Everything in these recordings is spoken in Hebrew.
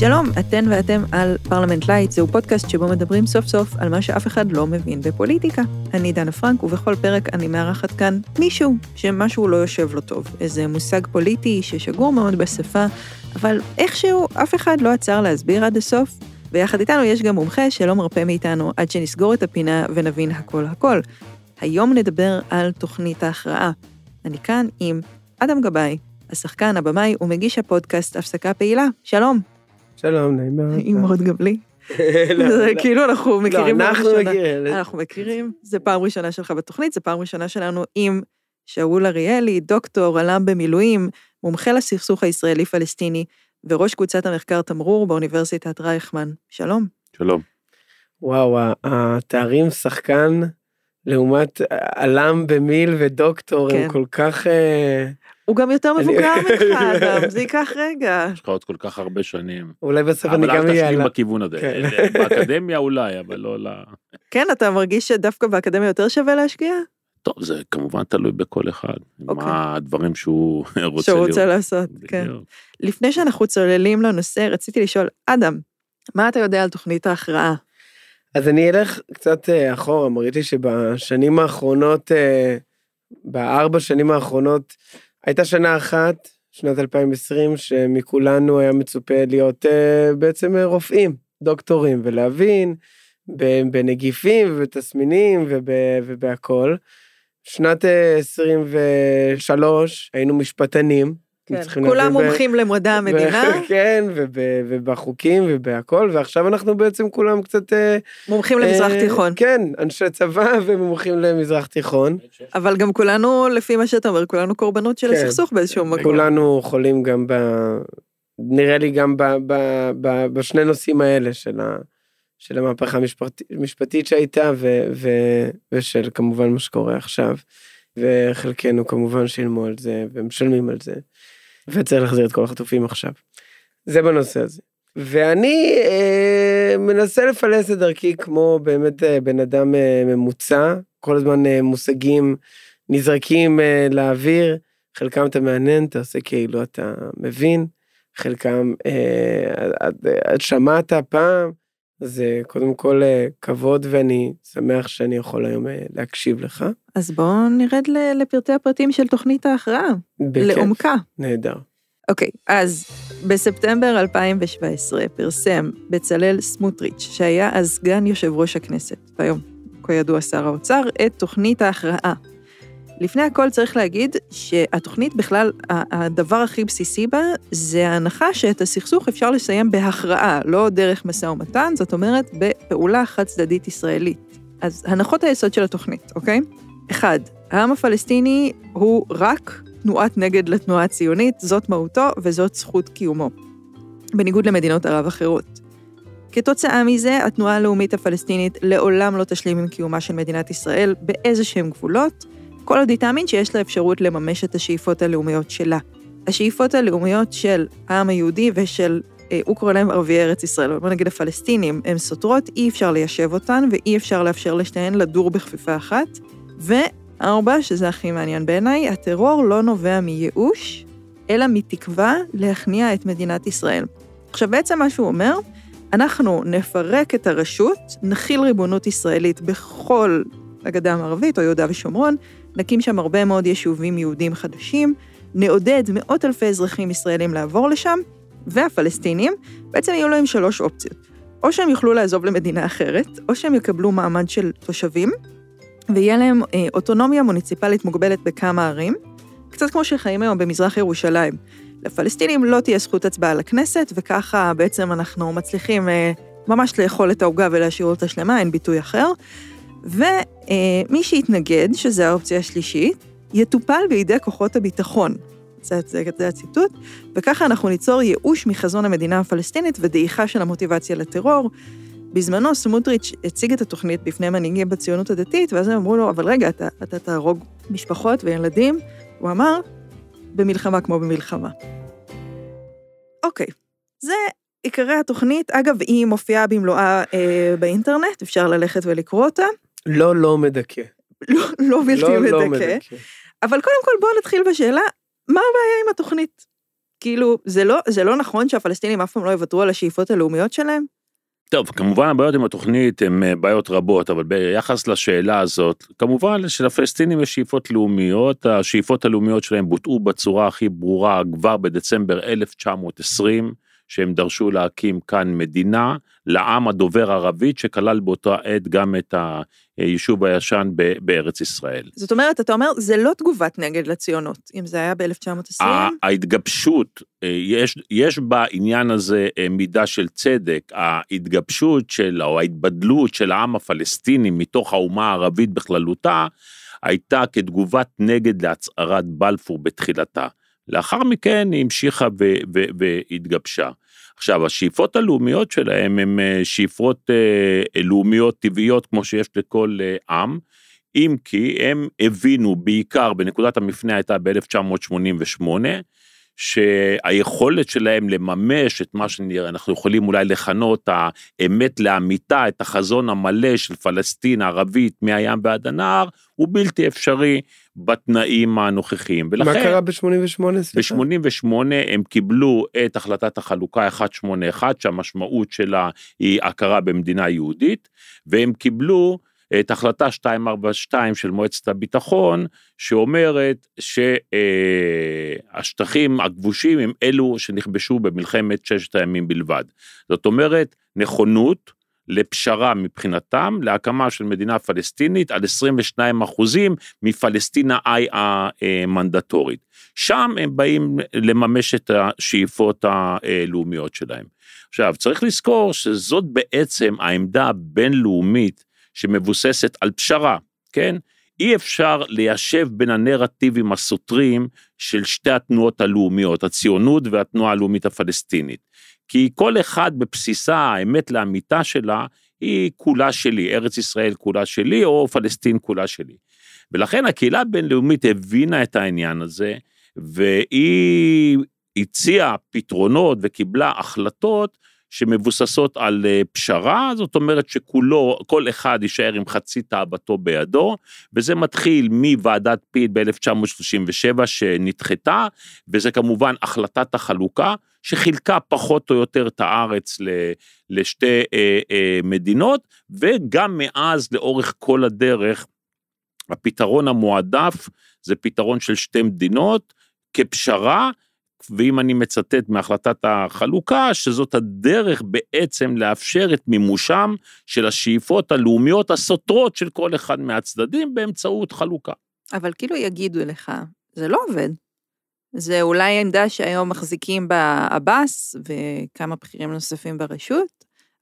שלום, אתן ואתם על פרלמנט לייט, זהו פודקאסט שבו מדברים סוף סוף על מה שאף אחד לא מבין בפוליטיקה. אני דנה פרנק, ובכל פרק אני מארחת כאן מישהו שמשהו לא יושב לו טוב. איזה מושג פוליטי ששגור מאוד בשפה, אבל איכשהו אף אחד לא עצר להסביר עד הסוף, ויחד איתנו יש גם מומחה שלא מרפה מאיתנו עד שנסגור את הפינה ונבין הכל הכל. היום נדבר על תוכנית ההכרעה. אני כאן עם אדם גבאי, השחקן, הבמאי ומגיש הפודקאסט הפסקה פעילה. שלום. שלום, נעים מאוד. נעים מאוד גם לי. לא, זה לא. כאילו אנחנו מכירים לא, אנחנו. מכירים. אנחנו מכירים, זה פעם ראשונה שלך בתוכנית, זה פעם ראשונה שלנו עם שאול אריאלי, דוקטור, עלם במילואים, מומחה לסכסוך הישראלי-פלסטיני, וראש קבוצת המחקר תמרור באוניברסיטת רייכמן. שלום. שלום. וואו, התארים שחקן לעומת עלם במיל ודוקטור כן. הם כל כך... אה, הוא גם יותר מבוגר ממך, אדם, זה ייקח רגע. יש לך עוד כל כך הרבה שנים. אולי בסוף אני אבל גם אל אהיה תשלים עלם. בכיוון הזה. כן. באקדמיה אולי, אבל לא ל... כן, אתה מרגיש שדווקא באקדמיה יותר שווה להשקיע? טוב, זה כמובן תלוי בכל אחד. אוקיי. מה הדברים שהוא רוצה שהוא רוצה. לעשות, כן. לפני שאנחנו צוללים לנושא, רציתי לשאול, אדם, מה אתה יודע על תוכנית ההכרעה? אז אני אלך קצת אה, אחורה, מרגיש לי שבשנים האחרונות, אה, בארבע שנים האחרונות, הייתה שנה אחת, שנת 2020, שמכולנו היה מצופה להיות אה, בעצם אה, רופאים, דוקטורים, ולהבין בנגיפים ובתסמינים וב- ובהכל. שנת אה, 23 היינו משפטנים. כן, כולם להבין ב- מומחים למדע המדינה, כן, וב- ובחוקים ובהכל, ועכשיו אנחנו בעצם כולם קצת... אה, מומחים למזרח אה, תיכון. כן, אנשי צבא ומומחים למזרח תיכון. אבל גם כולנו, לפי מה שאתה אומר, כולנו קורבנות של כן. הסכסוך באיזשהו מקום. כולנו חולים גם ב... נראה לי גם ב, ב, ב, בשני נושאים האלה של, ה, של המהפכה המשפט, המשפטית שהייתה ו, ו, ושל כמובן מה שקורה עכשיו. וחלקנו כמובן שילמו על זה ומשלמים על זה. וצריך להחזיר את כל החטופים עכשיו. זה בנושא הזה. ואני אה, מנסה לפלס את דרכי כמו באמת אה, בן אדם אה, ממוצע, כל הזמן אה, מושגים נזרקים אה, לאוויר, חלקם אתה מעניין, אתה עושה כאילו אתה מבין, חלקם אה, את, את שמעת פעם, אז אה, קודם כל אה, כבוד ואני שמח שאני יכול היום אה, להקשיב לך. אז בואו נרד לפרטי הפרטים של תוכנית ההכרעה, בכיף. לעומקה. נהדר. אוקיי, אז בספטמבר 2017 פרסם בצלאל סמוטריץ', שהיה אז סגן יושב ראש הכנסת, והיום, כידוע שר האוצר, את תוכנית ההכרעה. לפני הכל צריך להגיד שהתוכנית בכלל, הדבר הכי בסיסי בה זה ההנחה שאת הסכסוך אפשר לסיים בהכרעה, לא דרך משא ומתן, זאת אומרת בפעולה חד צדדית ישראלית. אז הנחות היסוד של התוכנית, אוקיי? אחד, העם הפלסטיני הוא רק תנועת נגד לתנועה הציונית, זאת מהותו וזאת זכות קיומו. בניגוד למדינות ערב אחרות. כתוצאה מזה, התנועה הלאומית הפלסטינית לעולם לא תשלים עם קיומה של מדינת ישראל באיזה שהם גבולות, כל עוד היא תאמין שיש לה אפשרות לממש את השאיפות הלאומיות שלה. השאיפות הלאומיות של העם היהודי ושל, אה, הוא קורא להם ערביי ארץ ישראל, בוא נגיד הפלסטינים, הן סותרות, אי אפשר ליישב אותן ואי אפשר לאפשר לשתיהן לדור בכפיפה אחת. וארבע, שזה הכי מעניין בעיניי, הטרור לא נובע מייאוש, אלא מתקווה להכניע את מדינת ישראל. עכשיו, בעצם מה שהוא אומר, אנחנו נפרק את הרשות, נחיל ריבונות ישראלית בכל הגדה המערבית או יהודה ושומרון, נקים שם הרבה מאוד יישובים יהודים חדשים, נעודד מאות אלפי אזרחים ישראלים לעבור לשם, והפלסטינים, בעצם יהיו להם שלוש אופציות. או שהם יוכלו לעזוב למדינה אחרת, או שהם יקבלו מעמד של תושבים, ויהיה להם אה, אוטונומיה מוניציפלית מוגבלת בכמה ערים, קצת כמו שחיים היום במזרח ירושלים. לפלסטינים לא תהיה זכות הצבעה לכנסת, וככה בעצם אנחנו מצליחים אה, ממש לאכול את העוגה ולהשאיר אותה שלמה, אין ביטוי אחר. ומי שיתנגד, שזה האופציה השלישית, יטופל בידי כוחות הביטחון. זה, זה, זה הציטוט, וככה אנחנו ניצור ייאוש מחזון המדינה הפלסטינית ודעיכה של המוטיבציה לטרור. בזמנו סמוטריץ' הציג את התוכנית בפני מנהיגים בציונות הדתית, ואז הם אמרו לו, אבל רגע, אתה, אתה תהרוג משפחות וילדים. הוא אמר, במלחמה כמו במלחמה. אוקיי, זה עיקרי התוכנית. אגב, היא מופיעה במלואה אה, באינטרנט, אפשר ללכת ולקרוא אותה. לא לא מדכא. לא, לא בלתי לא מדכא. לא מדכא. אבל קודם כל בואו נתחיל בשאלה, מה הבעיה עם התוכנית? כאילו, זה לא, זה לא נכון שהפלסטינים אף פעם לא יוותרו על השאיפות הלאומיות שלהם? טוב, כמובן הבעיות עם התוכנית הן אה, בעיות רבות, אבל ביחס לשאלה הזאת, כמובן שלפלסטינים יש שאיפות לאומיות, השאיפות הלאומיות שלהם בוטאו בצורה הכי ברורה כבר בדצמבר 1920, שהם דרשו להקים כאן מדינה לעם הדובר ערבית, שכלל באותה עת גם את היישוב הישן בארץ ישראל. זאת אומרת, אתה אומר, זה לא תגובת נגד לציונות, אם זה היה ב-1920? ההתגבשות, אה, יש, יש בעניין הזה אה, מידה של צדק, ההתגבשות של, או ההתבדלות של העם הפלסטיני מתוך האומה הערבית בכללותה, הייתה כתגובת נגד להצהרת בלפור בתחילתה. לאחר מכן היא המשיכה והתגבשה. עכשיו, השאיפות הלאומיות שלהם הן אה, שאיפות אה, לאומיות טבעיות כמו שיש לכל אה, עם, אם כי הם הבינו בעיקר, בנקודת המפנה הייתה ב-1988, שהיכולת שלהם לממש את מה שאנחנו יכולים אולי לכנות האמת לאמיתה, את החזון המלא של פלסטין הערבית מהים ועד הנהר, הוא בלתי אפשרי בתנאים הנוכחיים. ולכן, מה קרה ב-88? ב-88 הם קיבלו את החלטת החלוקה 181, שהמשמעות שלה היא הכרה במדינה יהודית, והם קיבלו את החלטה 242 של מועצת הביטחון, שאומרת שהשטחים הכבושים הם אלו שנכבשו במלחמת ששת הימים בלבד. זאת אומרת, נכונות לפשרה מבחינתם, להקמה של מדינה פלסטינית על 22 אחוזים מפלסטינה איי המנדטורית. שם הם באים לממש את השאיפות הלאומיות שלהם. עכשיו, צריך לזכור שזאת בעצם העמדה הבינלאומית שמבוססת על פשרה, כן? אי אפשר ליישב בין הנרטיבים הסותרים של שתי התנועות הלאומיות, הציונות והתנועה הלאומית הפלסטינית. כי כל אחד בבסיסה, האמת לאמיתה שלה, היא כולה שלי, ארץ ישראל כולה שלי, או פלסטין כולה שלי. ולכן הקהילה הבינלאומית הבינה את העניין הזה, והיא הציעה פתרונות וקיבלה החלטות שמבוססות על אה, פשרה, זאת אומרת שכולו, כל אחד יישאר עם חצי תאוותו בידו, וזה מתחיל מוועדת פיל ב-1937 שנדחתה, וזה כמובן החלטת החלוקה, שחילקה פחות או יותר את הארץ לשתי אה, אה, מדינות, וגם מאז לאורך כל הדרך, הפתרון המועדף זה פתרון של שתי מדינות, כפשרה, ואם אני מצטט מהחלטת החלוקה, שזאת הדרך בעצם לאפשר את מימושם של השאיפות הלאומיות הסותרות של כל אחד מהצדדים באמצעות חלוקה. אבל כאילו יגידו לך, זה לא עובד. זה אולי עמדה שהיום מחזיקים בה עבאס וכמה בכירים נוספים ברשות,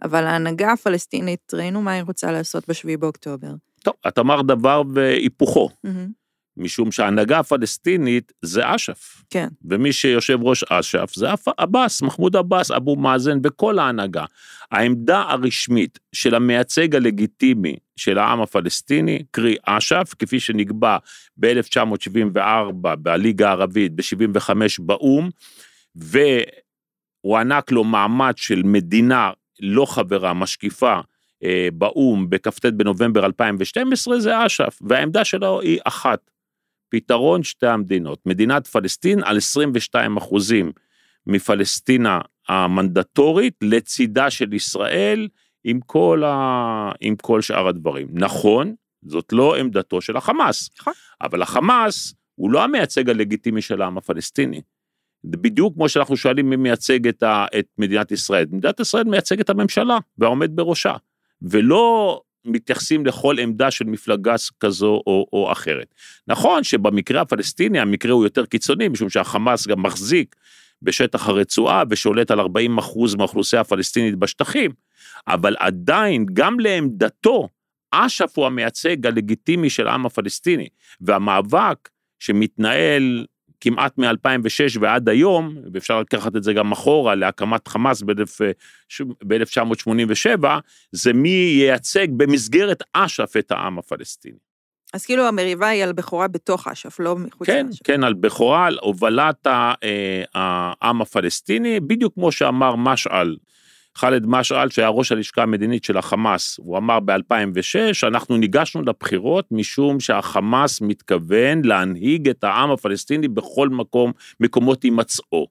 אבל ההנהגה הפלסטינית, ראינו מה היא רוצה לעשות בשביעי באוקטובר. טוב, את אמרת דבר והיפוכו. Mm-hmm. משום שההנהגה הפלסטינית זה אש"ף. כן. ומי שיושב ראש אש"ף זה עבאס, מחמוד עבאס, אבו מאזן וכל ההנהגה. העמדה הרשמית של המייצג הלגיטימי של העם הפלסטיני, קרי אש"ף, כפי שנקבע ב-1974 בליגה הערבית, ב-75 באו"ם, והוענק לו מעמד של מדינה לא חברה, משקיפה, אה, באו"ם בכ"ט בנובמבר 2012 זה אש"ף, והעמדה שלו היא אחת, פתרון שתי המדינות, מדינת פלסטין על 22 אחוזים מפלסטינה המנדטורית לצידה של ישראל עם כל, ה... עם כל שאר הדברים. נכון, זאת לא עמדתו של החמאס, נכון. אבל החמאס הוא לא המייצג הלגיטימי של העם הפלסטיני. בדיוק כמו שאנחנו שואלים מי מייצג את, ה, את מדינת ישראל. מדינת ישראל מייצג את הממשלה והעומד בראשה, ולא מתייחסים לכל עמדה של מפלגה כזו או, או אחרת. נכון שבמקרה הפלסטיני המקרה הוא יותר קיצוני, משום שהחמאס גם מחזיק בשטח הרצועה ושולט על 40% מהאוכלוסייה הפלסטינית בשטחים, אבל עדיין גם לעמדתו, אש"ף הוא המייצג הלגיטימי של העם הפלסטיני, והמאבק שמתנהל כמעט מ-2006 ועד היום, ואפשר לקחת את זה גם אחורה להקמת חמאס ב-1987, זה מי ייצג במסגרת אש"ף את העם הפלסטיני. אז כאילו המריבה היא על בכורה בתוך אש"ף, לא מחוץ כן, לאש"ף. כן, על בכורה, על הובלת אה, העם הפלסטיני, בדיוק כמו שאמר משעל ח'אלד משעל שהיה ראש הלשכה המדינית של החמאס, הוא אמר ב-2006, אנחנו ניגשנו לבחירות משום שהחמאס מתכוון להנהיג את העם הפלסטיני בכל מקום, מקומות הימצאו.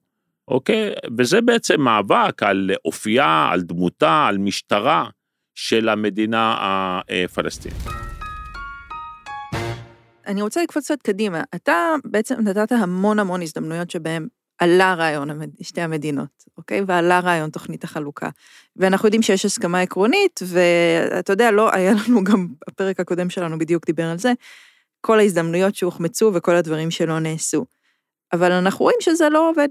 אוקיי? וזה בעצם מאבק על אופייה, על דמותה, על משטרה של המדינה הפלסטינית. אני רוצה לקפוץ קצת קדימה. אתה בעצם נתת המון המון הזדמנויות שבהן עלה רעיון. שתי המדינות, אוקיי? ועלה רעיון תוכנית החלוקה. ואנחנו יודעים שיש הסכמה עקרונית, ואתה יודע, לא, היה לנו גם, הפרק הקודם שלנו בדיוק דיבר על זה, כל ההזדמנויות שהוחמצו וכל הדברים שלא נעשו. אבל אנחנו רואים שזה לא עובד.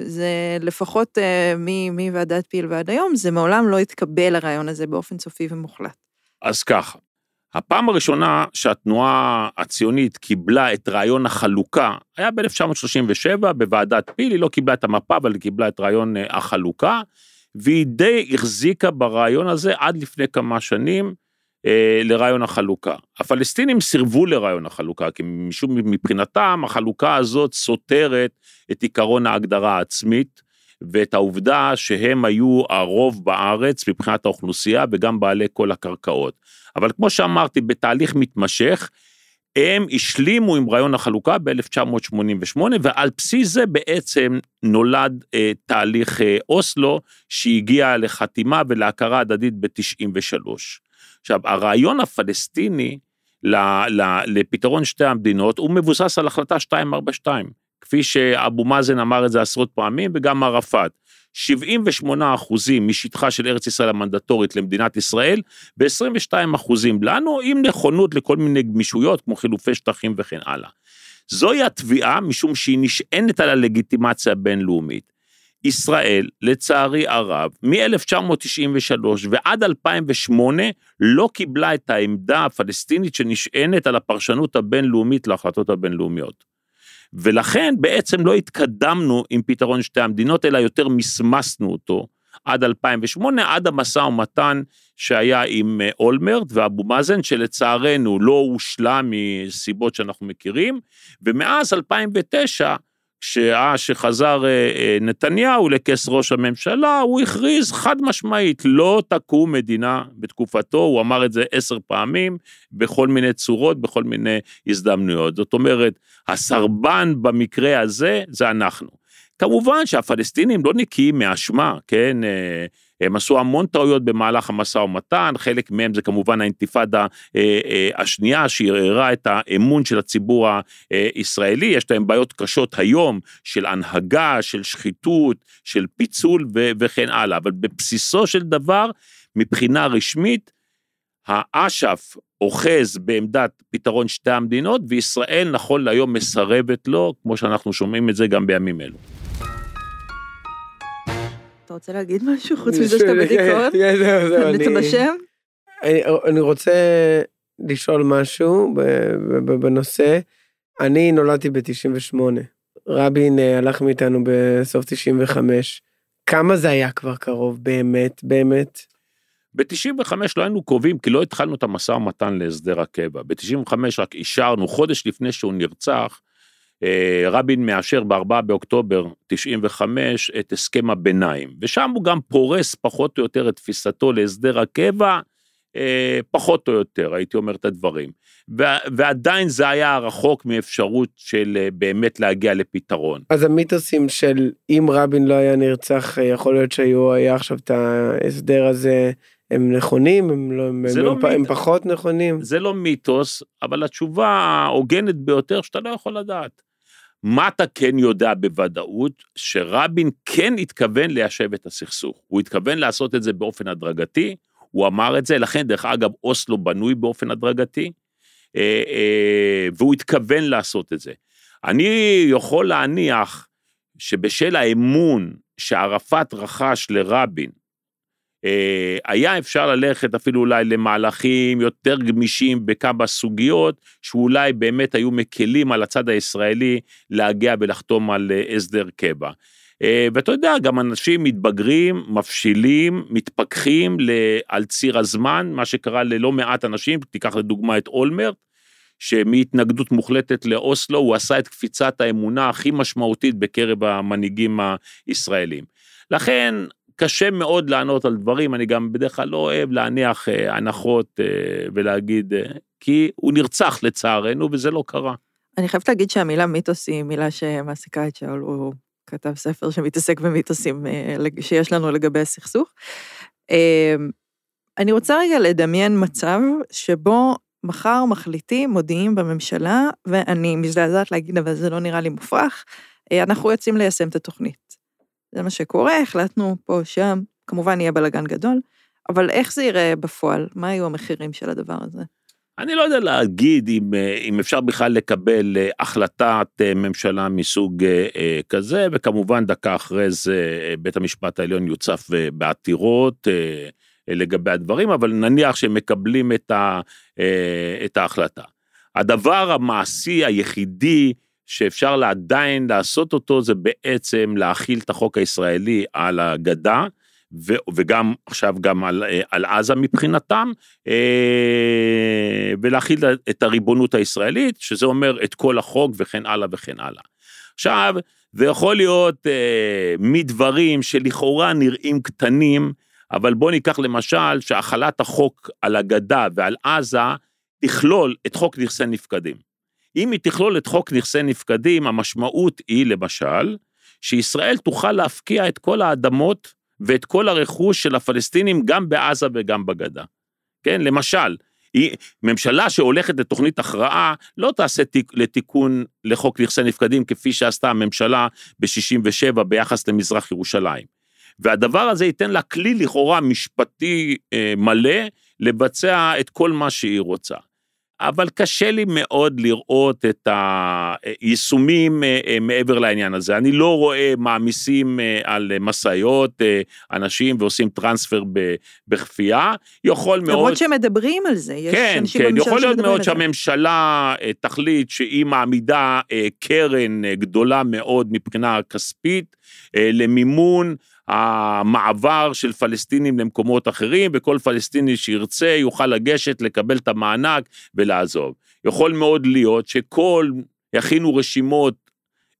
זה לפחות אה, מוועדת פיל ועד היום, זה מעולם לא התקבל הרעיון הזה באופן סופי ומוחלט. אז ככה, הפעם הראשונה שהתנועה הציונית קיבלה את רעיון החלוקה היה ב-1937 בוועדת פיל, היא לא קיבלה את המפה, אבל היא קיבלה את רעיון אה, החלוקה, והיא די החזיקה ברעיון הזה עד לפני כמה שנים אה, לרעיון החלוקה. הפלסטינים סירבו לרעיון החלוקה, כי משום מבחינתם החלוקה הזאת סותרת את עיקרון ההגדרה העצמית, ואת העובדה שהם היו הרוב בארץ מבחינת האוכלוסייה וגם בעלי כל הקרקעות. אבל כמו שאמרתי, בתהליך מתמשך, הם השלימו עם רעיון החלוקה ב-1988, ועל בסיס זה בעצם נולד אה, תהליך אה, אוסלו, שהגיע לחתימה ולהכרה הדדית ב-93. עכשיו, הרעיון הפלסטיני ל, ל, לפתרון שתי המדינות, הוא מבוסס על החלטה 242, כפי שאבו מאזן אמר את זה עשרות פעמים, וגם ערפאת. 78 אחוזים משטחה של ארץ ישראל המנדטורית למדינת ישראל, ו-22 אחוזים לנו, עם נכונות לכל מיני גמישויות, כמו חילופי שטחים וכן הלאה. זוהי התביעה, משום שהיא נשענת על הלגיטימציה הבינלאומית. ישראל, לצערי הרב, מ-1993 ועד 2008, לא קיבלה את העמדה הפלסטינית שנשענת על הפרשנות הבינלאומית להחלטות הבינלאומיות. ולכן בעצם לא התקדמנו עם פתרון שתי המדינות, אלא יותר מסמסנו אותו עד 2008, עד המשא ומתן שהיה עם אה, אולמרט ואבו מאזן, שלצערנו לא הושלם מסיבות שאנחנו מכירים, ומאז 2009, שעה שחזר אה, אה, נתניהו לכס ראש הממשלה, הוא הכריז חד משמעית, לא תקום מדינה בתקופתו, הוא אמר את זה עשר פעמים, בכל מיני צורות, בכל מיני הזדמנויות. זאת אומרת, הסרבן במקרה הזה, זה אנחנו. כמובן שהפלסטינים לא נקיים מאשמה, כן? אה, הם עשו המון טעויות במהלך המשא ומתן, חלק מהם זה כמובן האינתיפאדה אה, אה, השנייה שערערה את האמון של הציבור הישראלי, יש להם בעיות קשות היום של הנהגה, של שחיתות, של פיצול וכן הלאה, אבל בבסיסו של דבר, מבחינה רשמית, האש"ף אוחז בעמדת פתרון שתי המדינות, וישראל נכון להיום מסרבת לו, כמו שאנחנו שומעים את זה גם בימים אלו. אתה רוצה להגיד משהו חוץ מזה שאתה בדיכאון? כן, זהו, זהו. מתנשם? אני רוצה לשאול משהו בנושא. אני נולדתי ב-98. רבין אה, הלך מאיתנו בסוף 95. כמה זה היה כבר קרוב באמת, באמת? ב-95 לא היינו קרובים כי לא התחלנו את המשא ומתן להסדר הקבע. ב-95 רק אישרנו, חודש לפני שהוא נרצח, רבין מאשר ב-4 באוקטובר 95 את הסכם הביניים, ושם הוא גם פורס פחות או יותר את תפיסתו להסדר הקבע, אה, פחות או יותר, הייתי אומר את הדברים. ועדיין זה היה רחוק מאפשרות של אה, באמת להגיע לפתרון. אז המיתוסים של אם רבין לא היה נרצח, יכול להיות שהיו, היה עכשיו את ההסדר הזה, הם נכונים, הם, לא, הם, לא הם, הם פחות נכונים. זה לא מיתוס, אבל התשובה ההוגנת ביותר שאתה לא יכול לדעת. מה אתה כן יודע בוודאות? שרבין כן התכוון ליישב את הסכסוך. הוא התכוון לעשות את זה באופן הדרגתי, הוא אמר את זה, לכן דרך אגב אוסלו בנוי באופן הדרגתי, אה, אה, והוא התכוון לעשות את זה. אני יכול להניח שבשל האמון שערפאת רכש לרבין, היה אפשר ללכת אפילו אולי למהלכים יותר גמישים בכמה סוגיות, שאולי באמת היו מקלים על הצד הישראלי להגיע ולחתום על אה, הסדר קבע. אה, ואתה יודע, גם אנשים מתבגרים, מפשילים, מתפכחים על ציר הזמן, מה שקרה ללא מעט אנשים, תיקח לדוגמה את אולמרט, שמהתנגדות מוחלטת לאוסלו, הוא עשה את קפיצת האמונה הכי משמעותית בקרב המנהיגים הישראלים. לכן קשה מאוד לענות על דברים, אני גם בדרך כלל לא אוהב להניח אה, הנחות אה, ולהגיד, אה, כי הוא נרצח לצערנו וזה לא קרה. אני חייבת להגיד שהמילה מיתוס היא מילה שמעסיקה את שאול, הוא כתב ספר שמתעסק במיתוסים אה, שיש לנו לגבי הסכסוך. אה, אני רוצה רגע לדמיין מצב שבו מחר מחליטים, מודיעים בממשלה, ואני מזדעזעת להגיד, אבל זה לא נראה לי מופרך, אה, אנחנו יוצאים ליישם את התוכנית. זה מה שקורה, החלטנו פה, שם, כמובן יהיה בלאגן גדול, אבל איך זה ייראה בפועל? מה יהיו המחירים של הדבר הזה? אני לא יודע להגיד אם, אה, אם אפשר בכלל לקבל אה, החלטת אה, ממשלה מסוג כזה, וכמובן דקה אחרי זה בית המשפט העליון יוצף בעתירות לגבי הדברים, אבל נניח שהם מקבלים את, ה, את ההחלטה. הדבר המעשי היחידי שאפשר עדיין לעשות אותו זה בעצם להכיל את החוק הישראלי על הגדה, ו- וגם עכשיו גם על, אה, על עזה מבחינתם, אה, ולהכיל את הריבונות הישראלית, שזה אומר את כל החוק וכן הלאה וכן הלאה. עכשיו, זה יכול להיות אה, מדברים שלכאורה נראים קטנים, אבל בוא ניקח למשל שהחלת החוק על הגדה ועל עזה תכלול את חוק נכסי נפקדים. אם היא תכלול את חוק נכסי נפקדים, המשמעות היא למשל, שישראל תוכל להפקיע את כל האדמות ואת כל הרכוש של הפלסטינים גם בעזה וגם בגדה. כן, למשל, היא, ממשלה שהולכת לתוכנית הכרעה לא תעשה תיק, לתיקון לחוק נכסי נפקדים כפי שעשתה הממשלה ב-67 ביחס למזרח ירושלים. והדבר הזה ייתן לה כלי לכאורה משפטי אה, מלא לבצע את כל מה שהיא רוצה. אבל קשה לי מאוד לראות את היישומים אה, אה, מעבר לעניין הזה. אני לא רואה מעמיסים אה, על משאיות אנשים ועושים טרנספר בכפייה. יכול מאוד... למרות שמדברים על זה, יש כן, אנשים כן, בממשלה יכול להיות שמדברים מאוד על זה. שהממשלה אה, תחליט שהיא מעמידה קרן גדולה מאוד מבחינה כספית למימון המעבר של פלסטינים למקומות אחרים, וכל פלסטיני שירצה יוכל לגשת, לקבל את המענק ולעזוב. יכול מאוד להיות שכל, יכינו רשימות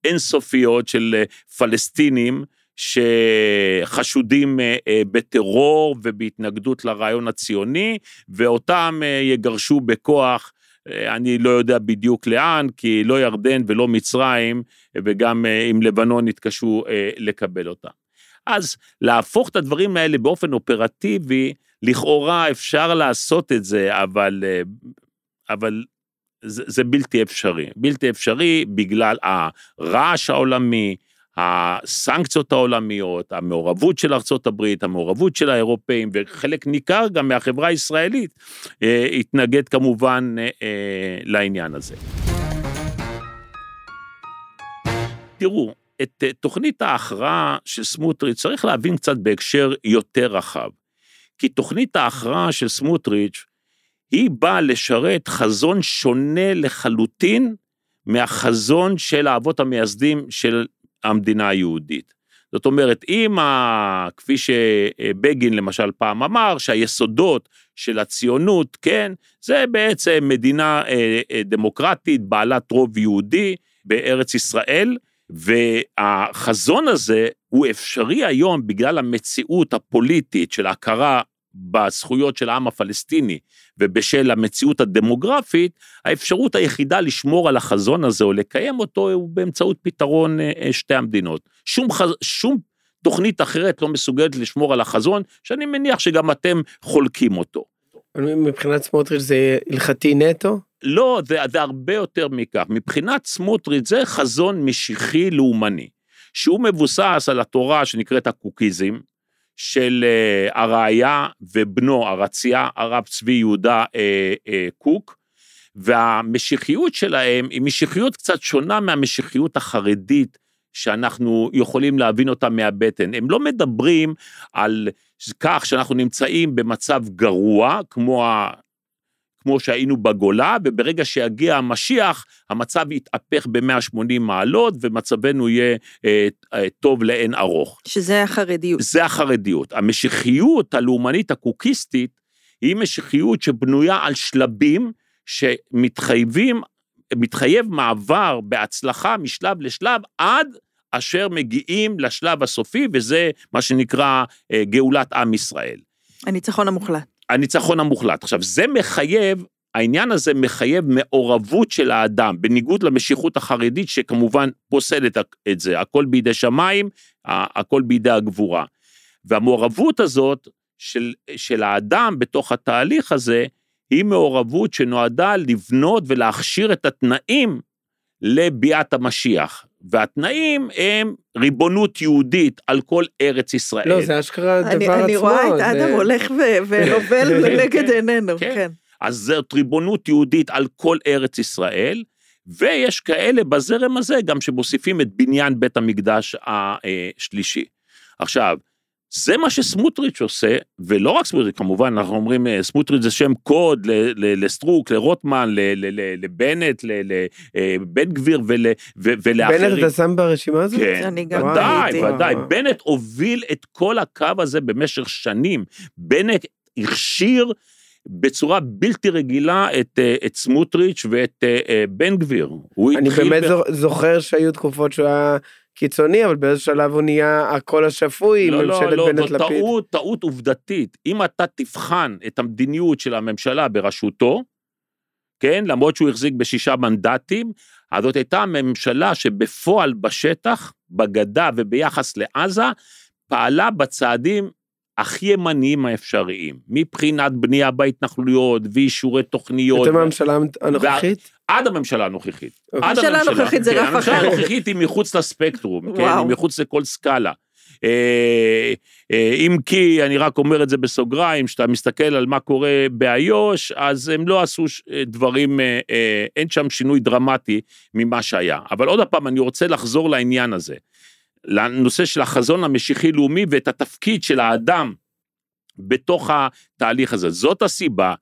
אינסופיות של אה, פלסטינים, שחשודים אה, אה, בטרור ובהתנגדות לרעיון הציוני, ואותם יגרשו בכוח, אני לא יודע בדיוק לאן, כי לא ירדן ולא מצרים, וגם עם לבנון יתקשו אה, לקבל אותם. אז להפוך את הדברים האלה באופן אופרטיבי, לכאורה אפשר לעשות את זה, אבל, אה, אבל זה, זה בלתי אפשרי. בלתי אפשרי בגלל הרעש העולמי, הסנקציות העולמיות, המעורבות של הברית, המעורבות של האירופאים, וחלק ניכר גם מהחברה הישראלית אה, התנגד כמובן אה, אה, לעניין הזה. תראו, את אה, תוכנית ההכרעה של סמוטריץ' צריך להבין קצת בהקשר יותר רחב. כי תוכנית ההכרעה של סמוטריץ' היא באה לשרת חזון שונה לחלוטין מהחזון של האבות המייסדים של המדינה היהודית. זאת אומרת, אם, ה, כפי שבגין למשל פעם אמר, שהיסודות של הציונות, כן, זה בעצם מדינה אה, אה, דמוקרטית, בעלת רוב יהודי בארץ ישראל, והחזון הזה הוא אפשרי היום בגלל המציאות הפוליטית של ההכרה בזכויות של העם הפלסטיני ובשל המציאות הדמוגרפית, האפשרות היחידה לשמור על החזון הזה או לקיים אותו הוא באמצעות פתרון אה, שתי המדינות. שום, חז... שום תוכנית אחרת לא מסוגלת לשמור על החזון, שאני מניח שגם אתם חולקים אותו. מבחינת סמוטריץ' זה הלכתי נטו? לא, זה, זה הרבה יותר מכך. מבחינת סמוטריץ' זה חזון משיחי לאומני, שהוא מבוסס על התורה שנקראת הקוקיזם, של uh, הראיה ובנו הרציה, הרב צבי יהודה uh, uh, קוק, והמשיחיות שלהם היא משיחיות קצת שונה מהמשיחיות החרדית שאנחנו יכולים להבין אותה מהבטן. הם לא מדברים על כך שאנחנו נמצאים במצב גרוע, כמו ה... כמו שהיינו בגולה, וברגע שיגיע המשיח, המצב יתהפך ב-180 מעלות, ומצבנו יהיה אה, אה, טוב לאין ארוך. שזה החרדיות. זה החרדיות. המשיחיות הלאומנית הקוקיסטית, היא משיחיות שבנויה על שלבים שמתחייבים, מתחייב מעבר בהצלחה משלב לשלב, עד אשר מגיעים לשלב הסופי, וזה מה שנקרא אה, גאולת עם ישראל. הניצחון המוחלט. הניצחון המוחלט. עכשיו, זה מחייב העניין הזה מחייב מעורבות של האדם, בניגוד למשיכות החרדית שכמובן פוסלת את זה, הכל בידי שמיים, הכל בידי הגבורה. והמעורבות הזאת של, של האדם בתוך התהליך הזה, היא מעורבות שנועדה לבנות ולהכשיר את התנאים לביאת המשיח. והתנאים הם ריבונות יהודית על כל ארץ ישראל. לא, זה אשכרה דבר אני, עצמו. אני רואה את אדם הולך ונובל לנגד עינינו, כן. כן. אז זאת ריבונות יהודית על כל ארץ ישראל, ויש כאלה בזרם הזה גם שמוסיפים את בניין בית המקדש השלישי. עכשיו, זה מה שסמוטריץ' עושה, ולא רק סמוטריץ', כמובן, אנחנו אומרים, אה, סמוטריץ' זה שם קוד ל- ל- לסטרוק, לרוטמן, ל- ל- ל- לבנט, לבן גביר ול- ו- ולאחרים. בנט אתה שם ברשימה הזאת? כן, אני גם ודאי. ודאי. בנט הוביל את כל הקו הזה במשך שנים. בנט הכשיר בצורה בלתי רגילה את, אה, את סמוטריץ' ואת אה, אה, בן גביר. אני באמת ב- זו- זוכר שהיו תקופות שהוא היה קיצוני, אבל באיזה שלב הוא נהיה הקול השפוי לא, לא, ממשלת לא, בנט זו לפיד. טעות, טעות עובדתית. אם אתה תבחן את המדיניות של הממשלה בראשותו, כן, למרות שהוא החזיק בשישה מנדטים, אז זאת הייתה ממשלה שבפועל בשטח, בגדה וביחס לעזה, פעלה בצעדים הכי ימניים האפשריים, מבחינת בנייה בהתנחלויות ואישורי תוכניות, אתם הממשלה הנוכחית? עד הממשלה הנוכחית. אוקיי. עד הממשלה הנוכחית זה כן, רף הממשלה אחר. הנוכחית היא מחוץ לספקטרום, כן. היא מחוץ לכל סקאלה. אה, אה, אם כי, אני רק אומר את זה בסוגריים, כשאתה מסתכל על מה קורה באיו"ש, אז הם לא עשו אה, דברים, אין שם שינוי דרמטי ממה שהיה. אבל עוד פעם, אני רוצה לחזור לעניין הזה, לנושא של החזון המשיחי-לאומי ואת התפקיד של האדם בתוך התהליך הזה. זאת הסיבה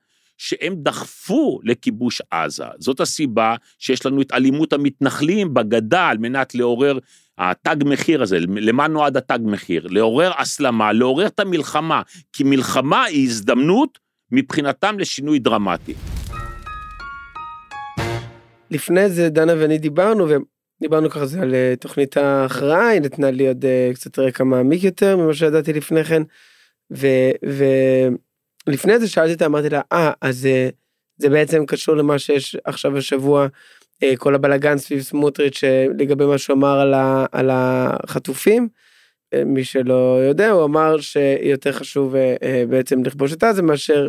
שהם דחפו לכיבוש עזה. זאת הסיבה שיש לנו את אלימות המתנחלים בגדה על מנת לעורר התג מחיר הזה, למה נועד התג מחיר? לעורר הסלמה, לעורר את המלחמה, כי מלחמה היא הזדמנות מבחינתם לשינוי דרמטי. לפני זה דנה ואני דיברנו, ודיברנו ככה זה על אה, תוכנית ההכרעה, היא נתנה לי עוד אה, קצת רקע מעמיק יותר ממה שידעתי לפני כן. ולפני זה שאלתי אותה, אמרתי לה, אה, אז אה, זה בעצם קשור למה שיש עכשיו השבוע, אה, כל הבלגן סביב סמוטריץ' אה, לגבי מה שהוא אמר על, ה, על החטופים. מי שלא יודע, הוא אמר שיותר חשוב בעצם לכבוש את עזה מאשר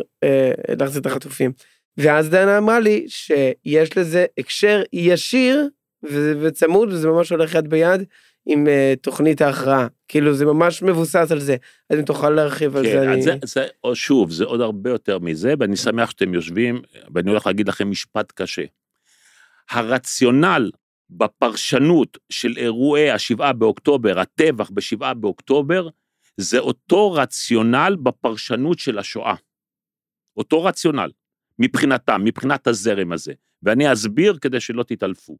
להחזיר את החטופים. ואז דנה אמרה לי שיש לזה הקשר ישיר וצמוד וזה ממש הולך יד ביד עם uh, תוכנית ההכרעה. כאילו זה ממש מבוסס על זה. אז אם תוכל להרחיב על זה, כן, אני... זה, זה, או שוב, זה עוד הרבה יותר מזה, ואני שמח שאתם יושבים, ואני הולך להגיד לכם משפט קשה. הרציונל בפרשנות של אירועי השבעה באוקטובר, הטבח בשבעה באוקטובר, זה אותו רציונל בפרשנות של השואה. אותו רציונל, מבחינתם, מבחינת הזרם הזה. ואני אסביר כדי שלא תתעלפו.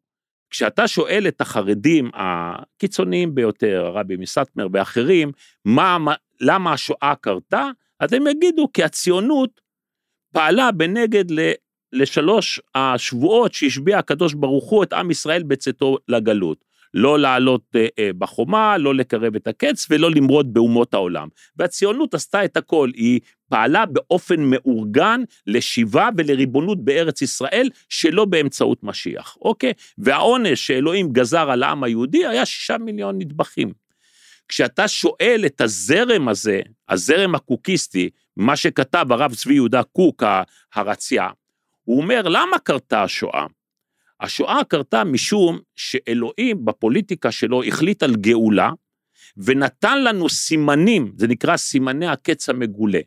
כשאתה שואל את החרדים הקיצוניים ביותר, הרבי מסטמר ואחרים, מה, מה, למה השואה קרתה, אז הם יגידו כי הציונות פעלה בנגד ל, לשלוש השבועות שהשביע הקדוש ברוך הוא את עם ישראל בצאתו לגלות. לא לעלות אה, אה, בחומה, לא לקרב את הקץ ולא למרוד באומות העולם. והציונות עשתה את הכל, היא פעלה באופן מאורגן לשיבה ולריבונות בארץ ישראל שלא באמצעות משיח, אוקיי? והעונש שאלוהים גזר על העם היהודי היה שישה מיליון נטבחים. כשאתה שואל את הזרם הזה, הזרם הקוקיסטי, מה שכתב הרב צבי יהודה קוק הרציה, הוא אומר למה קרתה השואה? השואה קרתה משום שאלוהים בפוליטיקה שלו החליט על גאולה ונתן לנו סימנים, זה נקרא סימני הקץ המגולה.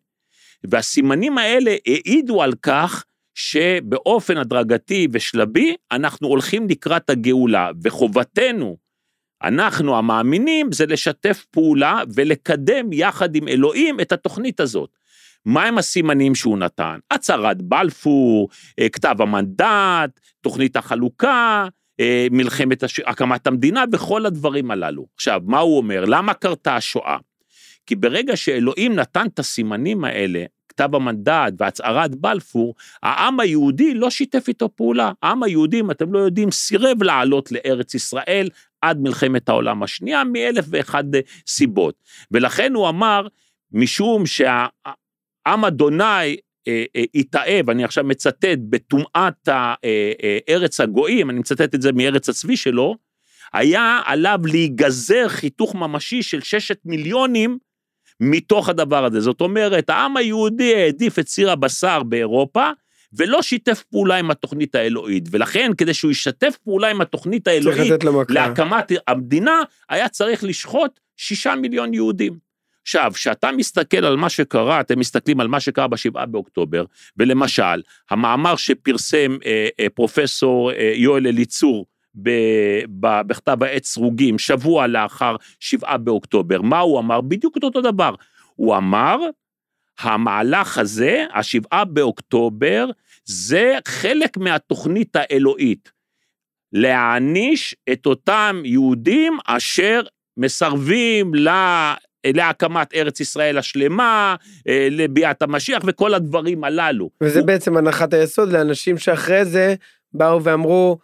והסימנים האלה העידו על כך שבאופן הדרגתי ושלבי אנחנו הולכים לקראת הגאולה, וחובתנו, אנחנו המאמינים, זה לשתף פעולה ולקדם יחד עם אלוהים את התוכנית הזאת. מהם הסימנים שהוא נתן? הצהרת בלפור, אה, כתב המנדט, תוכנית החלוקה, אה, מלחמת הש... הקמת המדינה וכל הדברים הללו. עכשיו, מה הוא אומר? למה קרתה השואה? כי ברגע שאלוהים נתן את הסימנים האלה, כתב המנדט והצהרת בלפור, העם היהודי לא שיתף איתו פעולה. העם היהודי, אם אתם לא יודעים, סירב לעלות לארץ ישראל עד מלחמת העולם השנייה, מאלף ואחד סיבות. ולכן הוא אמר, משום שהעם אדוני אה, אה, התאהב, אני עכשיו מצטט, בטומאת אה, אה, ארץ הגויים, אני מצטט את זה מארץ הצבי שלו, היה עליו להיגזר חיתוך ממשי של ששת מיליונים מתוך הדבר הזה. זאת אומרת, העם היהודי העדיף את סיר הבשר באירופה, ולא שיתף פעולה עם התוכנית האלוהית. ולכן, כדי שהוא ישתף פעולה עם התוכנית האלוהית. להקמת המדינה, היה צריך לשחוט שישה מיליון יהודים. עכשיו, כשאתה מסתכל על מה שקרה, אתם מסתכלים על מה שקרה בשבעה באוקטובר, ולמשל, המאמר שפרסם אה, אה, פרופסור אה, יואל אליצור, ב- ב- בכתב העת סרוגים, שבוע לאחר שבעה באוקטובר, מה הוא אמר? בדיוק את אותו דבר. הוא אמר, המהלך הזה, השבעה באוקטובר, זה חלק מהתוכנית האלוהית. להעניש את אותם יהודים אשר מסרבים להקמת ארץ ישראל השלמה, אה, לביאת המשיח וכל הדברים הללו. וזה הוא- בעצם הנחת היסוד לאנשים שאחרי זה באו ואמרו,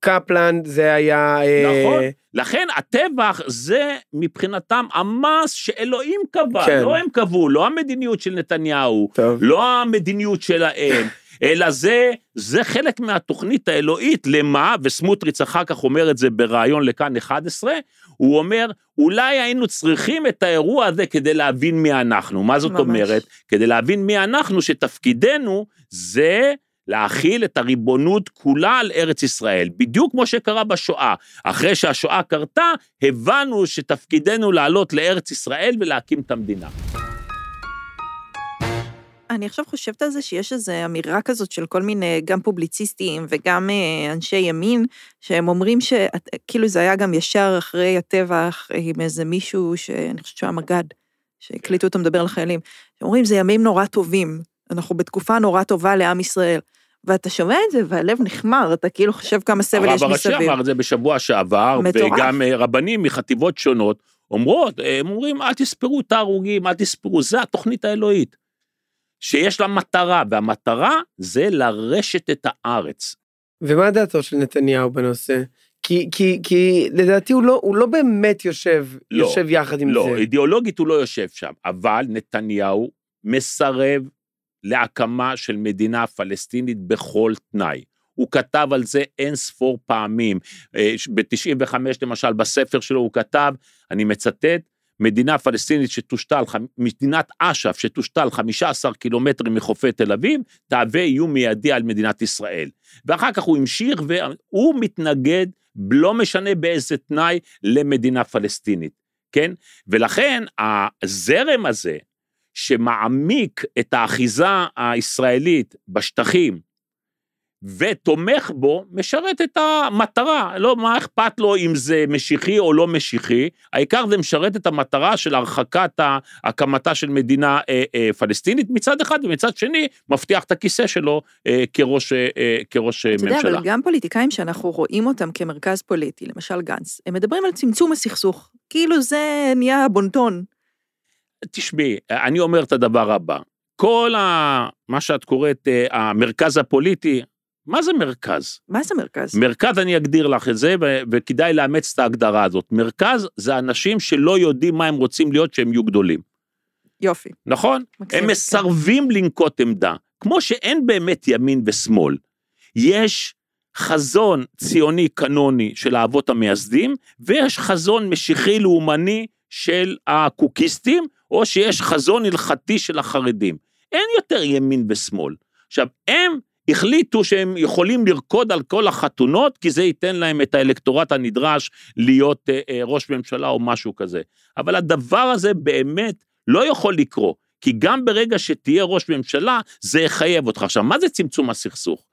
קפלן זה היה... אה, נכון. לכן הטבח זה מבחינתם המס שאלוהים קבע, כן. לא הם קבעו, לא המדיניות של נתניהו, טוב. לא המדיניות שלהם, אלא זה, זה חלק מהתוכנית האלוהית, למה, וסמוטריץ אחר כך אומר את זה בריאיון לכאן 11, הוא אומר, אולי היינו צריכים את האירוע הזה כדי להבין מי אנחנו. מה זאת ממש. אומרת? כדי להבין מי אנחנו, שתפקידנו זה להכיל את הריבונות כולה על ארץ ישראל, בדיוק כמו שקרה בשואה. אחרי שהשואה קרתה, הבנו שתפקידנו לעלות לארץ ישראל ולהקים את המדינה. אני עכשיו חושבת על זה שיש איזו אמירה כזאת של כל מיני, גם פובליציסטים וגם אה, אנשי ימין, שהם אומרים שכאילו זה היה גם ישר אחרי הטבח עם איזה מישהו, שאני חושבת שהוא היה מג"ד, שהקליטו אותו מדבר לחיילים, שאומרים, זה ימים נורא טובים, אנחנו בתקופה נורא טובה לעם ישראל. ואתה שומע את זה והלב נחמר, אתה כאילו חושב כמה סבל יש הרב הראשי מסביב. אמר את זה בשבוע שעבר, מטורף. וגם אה, רבנים מחטיבות שונות אומרות, הם אומרים, אל תספרו את ההרוגים, אל תספרו, זה התוכנית האלוהית. שיש לה מטרה, והמטרה זה לרשת את הארץ. ומה דעתו של נתניהו בנושא? כי, כי, כי לדעתי הוא לא, הוא לא באמת יושב, לא, יושב יחד עם לא, זה. אידיאולוגית הוא לא יושב שם, אבל נתניהו מסרב להקמה של מדינה פלסטינית בכל תנאי. הוא כתב על זה אין ספור פעמים. ב-95 למשל, בספר שלו הוא כתב, אני מצטט, מדינה פלסטינית שתושתל, מדינת אש"ף שתושתל 15 קילומטרים מחופי תל אביב, תהווה איום מיידי על מדינת ישראל. ואחר כך הוא המשיך והוא מתנגד, לא משנה באיזה תנאי, למדינה פלסטינית, כן? ולכן הזרם הזה, שמעמיק את האחיזה הישראלית בשטחים, ותומך בו, משרת את המטרה. לא, מה אכפת לו אם זה משיחי או לא משיחי, העיקר זה משרת את המטרה של הרחקת הקמתה של מדינה אה, אה, פלסטינית מצד אחד, ומצד שני, מבטיח את הכיסא שלו אה, כראש, אה, אה, כראש אה, אתה יודע, ממשלה. אבל גם פוליטיקאים שאנחנו רואים אותם כמרכז פוליטי, למשל גנץ, הם מדברים על צמצום הסכסוך. כאילו זה נהיה הבונטון. תשמעי, אני אומר את הדבר הבא, כל ה... מה שאת קוראת אה, המרכז הפוליטי, מה זה מרכז? מה זה מרכז? מרכז, אני אגדיר לך את זה, ו- וכדאי לאמץ את ההגדרה הזאת. מרכז זה אנשים שלא יודעים מה הם רוצים להיות שהם יהיו גדולים, יופי. נכון? מקסים, הם כן. מסרבים לנקוט עמדה, כמו שאין באמת ימין ושמאל. יש חזון ציוני קנוני של האבות המייסדים, ויש חזון משיחי לאומני של הקוקיסטים, או שיש חזון הלכתי של החרדים. אין יותר ימין ושמאל. עכשיו, הם החליטו שהם יכולים לרקוד על כל החתונות, כי זה ייתן להם את האלקטורט הנדרש להיות אה, אה, ראש ממשלה או משהו כזה. אבל הדבר הזה באמת לא יכול לקרות, כי גם ברגע שתהיה ראש ממשלה, זה יחייב אותך. עכשיו, מה זה צמצום הסכסוך?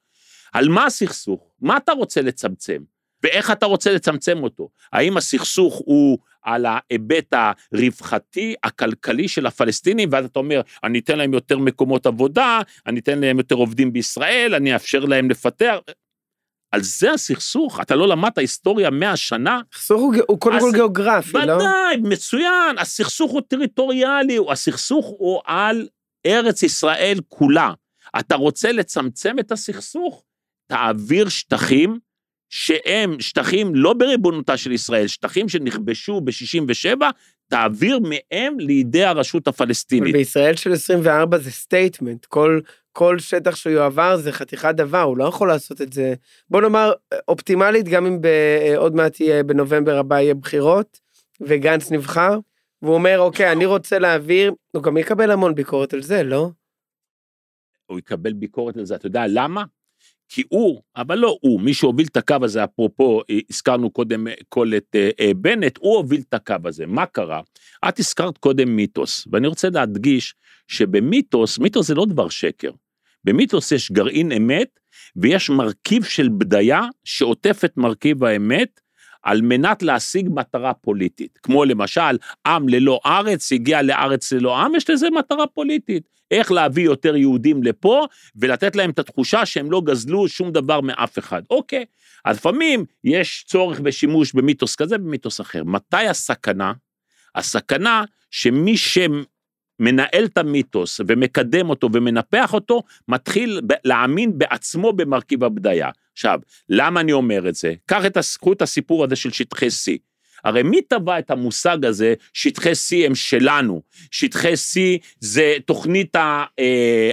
על מה הסכסוך? מה אתה רוצה לצמצם? ואיך אתה רוצה לצמצם אותו? האם הסכסוך הוא על ההיבט הרווחתי, הכלכלי של הפלסטינים, ואז אתה אומר, אני אתן להם יותר מקומות עבודה, אני אתן להם יותר עובדים בישראל, אני אאפשר להם לפתח. על זה הסכסוך? אתה לא למדת היסטוריה 100 שנה? הסכסוך הוא, הוא קודם כל גיאוגרפי, לא? ודאי, מצוין, הסכסוך הוא טריטוריאלי, הסכסוך הוא על ארץ ישראל כולה. אתה רוצה לצמצם את הסכסוך? תעביר שטחים שהם שטחים לא בריבונותה של ישראל, שטחים שנכבשו ב-67, תעביר מהם לידי הרשות אבל הפלסטינית. בישראל של 24 זה statement, כל, כל שטח שהוא יועבר זה חתיכת דבר, הוא לא יכול לעשות את זה. בוא נאמר, אופטימלית, גם אם ב- עוד מעט יהיה, בנובמבר הבא יהיה בחירות, וגנץ נבחר, והוא אומר, אוקיי, אני רוצה להעביר, הוא גם יקבל המון ביקורת על זה, לא? הוא יקבל ביקורת על זה, אתה יודע למה? כי הוא, אבל לא הוא, מי שהוביל את הקו הזה, אפרופו, אה, הזכרנו קודם כל את אה, אה, בנט, הוא הוביל את הקו הזה. מה קרה? את הזכרת קודם מיתוס, ואני רוצה להדגיש שבמיתוס, מיתוס זה לא דבר שקר. במיתוס יש גרעין אמת, ויש מרכיב של בדיה שעוטף את מרכיב האמת, על מנת להשיג מטרה פוליטית. כמו למשל, עם ללא ארץ, הגיע לארץ ללא עם, יש לזה מטרה פוליטית. איך להביא יותר יהודים לפה, ולתת להם את התחושה שהם לא גזלו שום דבר מאף אחד. אוקיי, אז לפעמים יש צורך בשימוש במיתוס כזה, במיתוס אחר. מתי הסכנה? הסכנה שמי שמנהל את המיתוס ומקדם אותו ומנפח אותו, מתחיל להאמין בעצמו במרכיב הבדיה. עכשיו, למה אני אומר את זה? קח את, את הסיפור הזה של שטחי C. הרי מי טבע את המושג הזה, שטחי C הם שלנו, שטחי C זה תוכנית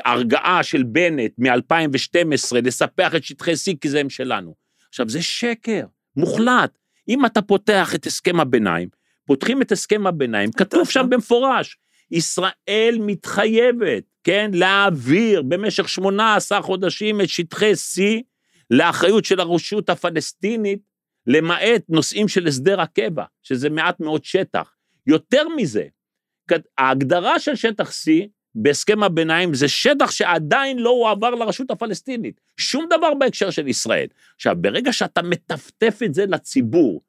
ההרגעה של בנט מ-2012, לספח את שטחי C כי זה הם שלנו. עכשיו, זה שקר, מוחלט. אם אתה פותח את הסכם הביניים, פותחים את הסכם הביניים, כתוב שם במפורש, ישראל מתחייבת, כן, להעביר במשך 18 חודשים את שטחי C לאחריות של הרשות הפלסטינית, למעט נושאים של הסדר הקבע, שזה מעט מאוד שטח. יותר מזה, ההגדרה של שטח C בהסכם הביניים זה שטח שעדיין לא הועבר לרשות הפלסטינית. שום דבר בהקשר של ישראל. עכשיו, ברגע שאתה מטפטף את זה לציבור,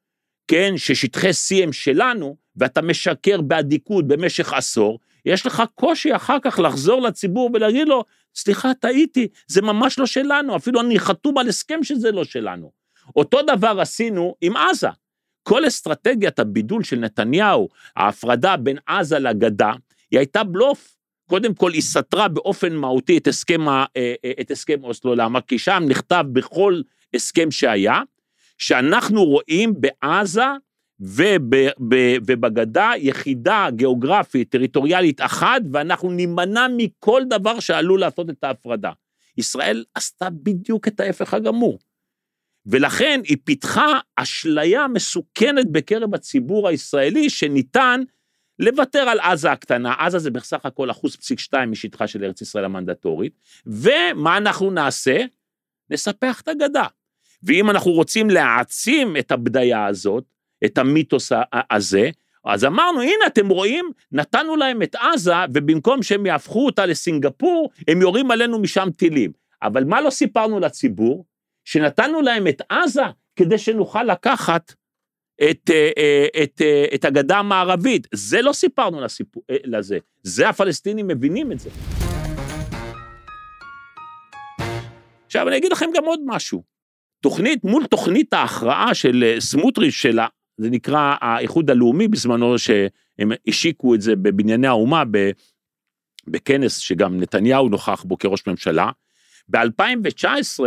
כן, ששטחי C הם שלנו, ואתה משקר באדיקות במשך עשור, יש לך קושי אחר כך לחזור לציבור ולהגיד לו, סליחה, טעיתי, זה ממש לא שלנו, אפילו אני חתום על הסכם שזה לא שלנו. אותו דבר עשינו עם עזה. כל אסטרטגיית הבידול של נתניהו, ההפרדה בין עזה לגדה, היא הייתה בלוף. קודם כל, היא סתרה באופן מהותי את הסכם, ה- אה, אה, את הסכם אוסלו, למה? כי שם נכתב בכל הסכם שהיה, שאנחנו רואים בעזה ובגדה יחידה גיאוגרפית, טריטוריאלית אחת, ואנחנו נימנע מכל דבר שעלול לעשות את ההפרדה. ישראל עשתה בדיוק את ההפך הגמור. ולכן היא פיתחה אשליה מסוכנת בקרב הציבור הישראלי שניתן לוותר על עזה הקטנה, עזה זה בסך הכל אחוז פסיק שתיים משטחה של ארץ ישראל המנדטורית, ומה אנחנו נעשה? נספח את הגדה. ואם אנחנו רוצים להעצים את הבדיה הזאת, את המיתוס הזה, אז אמרנו, הנה, אתם רואים, נתנו להם את עזה, ובמקום שהם יהפכו אותה לסינגפור, הם יורים עלינו משם טילים. אבל מה לא סיפרנו לציבור? שנתנו להם את עזה כדי שנוכל לקחת את, אה, אה, את, אה, את הגדה המערבית. זה לא סיפרנו לסיפור, לזה. זה הפלסטינים מבינים את זה. עכשיו, אני אגיד לכם גם עוד משהו. תוכנית, מול תוכנית ההכרעה של סמוטריץ' של ה... זה נקרא האיחוד הלאומי בזמנו, שהם השיקו את זה בבנייני האומה, בכנס שגם נתניהו נוכח בו כראש ממשלה. ב-2019,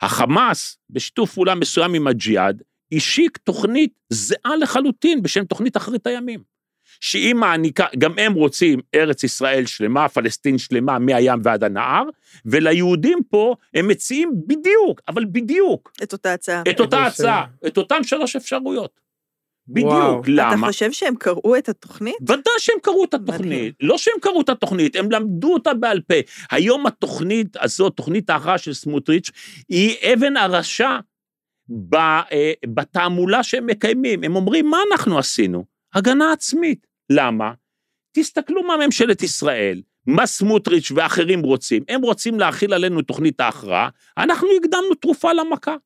החמאס, בשיתוף פעולה מסוים עם הג'יהאד, השיק תוכנית זהה לחלוטין בשם תוכנית אחרית הימים. שהיא מעניקה, גם הם רוצים ארץ ישראל שלמה, פלסטין שלמה מהים ועד הנהר, וליהודים פה הם מציעים בדיוק, אבל בדיוק, את אותה הצעה. את אותה. הצעה, את אותן שלוש אפשרויות. בדיוק, וואו. אתה למה? חושב שהם קראו את התוכנית? ודאי שהם קראו את מדהים. התוכנית, לא שהם קראו את התוכנית, הם למדו אותה בעל פה. היום התוכנית הזאת, תוכנית ההכרעה של סמוטריץ', היא אבן הרשע ב- אה, בתעמולה שהם מקיימים. הם אומרים, מה אנחנו עשינו? הגנה עצמית. למה? תסתכלו מה ממשלת ישראל, מה סמוטריץ' ואחרים רוצים. הם רוצים להכיל עלינו תוכנית ההכרעה, אנחנו הקדמנו תרופה למכה.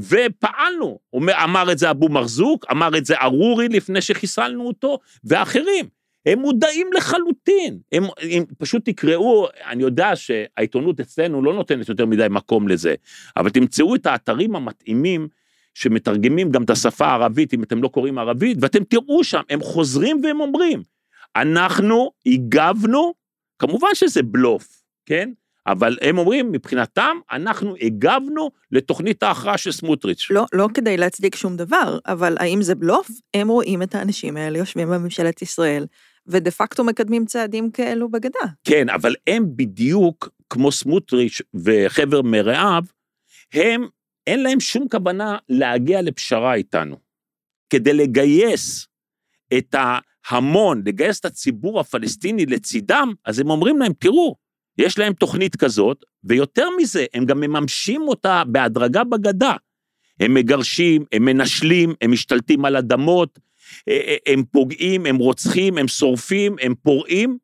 ופעלנו, אומר, אמר את זה אבו מרזוק, אמר את זה ארורי לפני שחיסלנו אותו, ואחרים. הם מודעים לחלוטין, הם, הם פשוט תקראו, אני יודע שהעיתונות אצלנו לא נותנת יותר מדי מקום לזה, אבל תמצאו את האתרים המתאימים שמתרגמים גם את השפה הערבית, אם אתם לא קוראים ערבית, ואתם תראו שם, הם חוזרים והם אומרים, אנחנו הגבנו, כמובן שזה בלוף, כן? אבל הם אומרים, מבחינתם, אנחנו הגבנו לתוכנית ההכרעה של סמוטריץ'. לא, לא כדי להצדיק שום דבר, אבל האם זה בלוף? הם רואים את האנשים האלה יושבים בממשלת ישראל, ודה פקטו מקדמים צעדים כאלו בגדה. כן, אבל הם בדיוק כמו סמוטריץ' וחבר מרעיו, הם, אין להם שום כוונה להגיע לפשרה איתנו. כדי לגייס את ההמון, לגייס את הציבור הפלסטיני לצידם, אז הם אומרים להם, תראו, יש להם תוכנית כזאת, ויותר מזה, הם גם מממשים אותה בהדרגה בגדה. הם מגרשים, הם מנשלים, הם משתלטים על אדמות, אה, אה, הם פוגעים, הם רוצחים, הם שורפים, הם פורעים,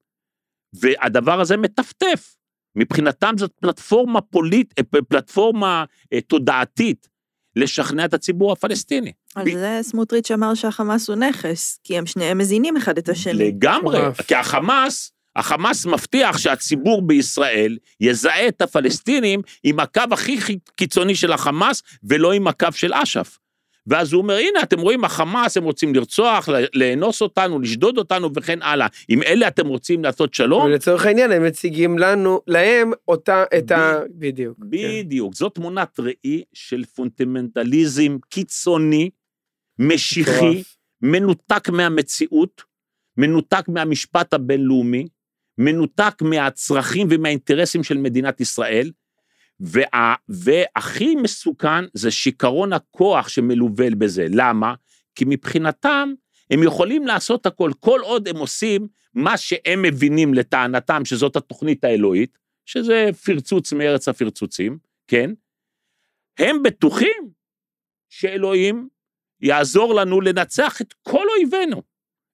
והדבר הזה מטפטף. מבחינתם זאת פלטפורמה פוליטית, אה, פלטפורמה תודעתית לשכנע את הציבור הפלסטיני. על זה סמוטריץ' אמר שהחמאס הוא נכס, כי הם שניהם מזינים אחד את השני. לגמרי, כי החמאס, החמאס מבטיח שהציבור בישראל יזהה את הפלסטינים עם הקו הכי קיצוני של החמאס ולא עם הקו של אש"ף. ואז הוא אומר, הנה, אתם רואים, החמאס, הם רוצים לרצוח, לאנוס אותנו, לשדוד אותנו וכן הלאה. אם אלה אתם רוצים לעשות שלום... ולצורך העניין, הם מציגים לנו, להם, אותה, את ה... בדיוק. בדיוק. כן. זאת תמונת ראי של פונדמנטליזם קיצוני, משיחי, מנותק מהמציאות, מנותק מהמשפט הבינלאומי, מנותק מהצרכים ומהאינטרסים של מדינת ישראל, וה, והכי מסוכן זה שיכרון הכוח שמלווה בזה. למה? כי מבחינתם הם יכולים לעשות הכל, כל עוד הם עושים מה שהם מבינים לטענתם שזאת התוכנית האלוהית, שזה פרצוץ מארץ הפרצוצים, כן? הם בטוחים שאלוהים יעזור לנו לנצח את כל אויבינו.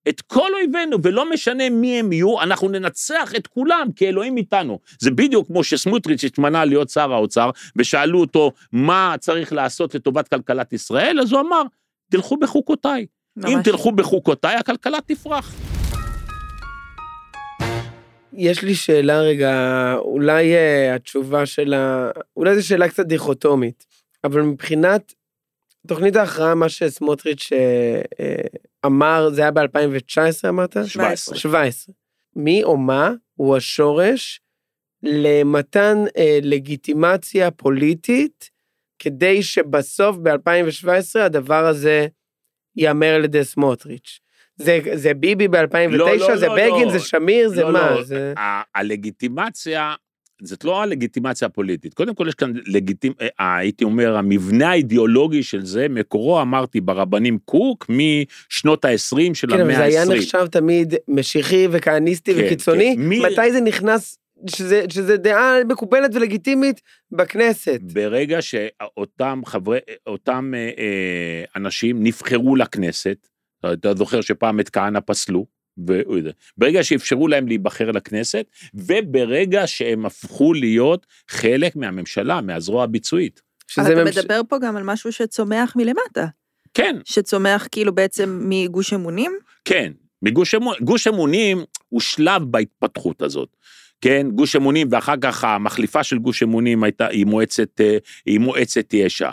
את כל אויבינו, ולא משנה מי הם יהיו, אנחנו ננצח את כולם, כי אלוהים איתנו. זה בדיוק כמו שסמוטריץ' התמנה להיות שר האוצר, ושאלו אותו מה צריך לעשות לטובת כלכלת ישראל, אז הוא אמר, תלכו בחוקותיי. ממש. אם תלכו בחוקותיי, הכלכלה תפרח. יש לי שאלה רגע, אולי uh, התשובה שלה, אולי זו שאלה קצת דיכוטומית, אבל מבחינת תוכנית ההכרעה, מה שסמוטריץ' אה, אה, אמר, זה היה ב-2019 אמרת? 17. 17. מי או מה הוא השורש למתן אה, לגיטימציה פוליטית, כדי שבסוף ב-2017 הדבר הזה ייאמר על ידי סמוטריץ'. זה, זה ביבי ב-2009, לא, לא, זה לא, בגין, לא. זה שמיר, זה לא, מה? לא. זה... הלגיטימציה זאת לא הלגיטימציה הפוליטית. קודם כל יש כאן לגיטימ... אה, הייתי אומר, המבנה האידיאולוגי של זה, מקורו, אמרתי, ברבנים קוק, משנות ה-20 של כן, המאה ה-20. כן, אבל זה היה נחשב תמיד משיחי וכהניסטי כן, וקיצוני. כן. מי... מתי זה נכנס שזה, שזה דעה מקובלת ולגיטימית בכנסת. ברגע שאותם חברי, אותם אה, אה, אנשים נבחרו לכנסת, אתה זוכר שפעם את כהנא פסלו, ברגע שאפשרו להם להיבחר לכנסת, וברגע שהם הפכו להיות חלק מהממשלה, מהזרוע הביצועית. אבל אתה ממש... מדבר פה גם על משהו שצומח מלמטה. כן. שצומח כאילו בעצם מגוש אמונים? כן, מגוש אמונים, גוש אמונים הוא שלב בהתפתחות הזאת. כן, גוש אמונים, ואחר כך המחליפה של גוש אמונים הייתה, היא מועצת, אה, היא מועצת יש"ע.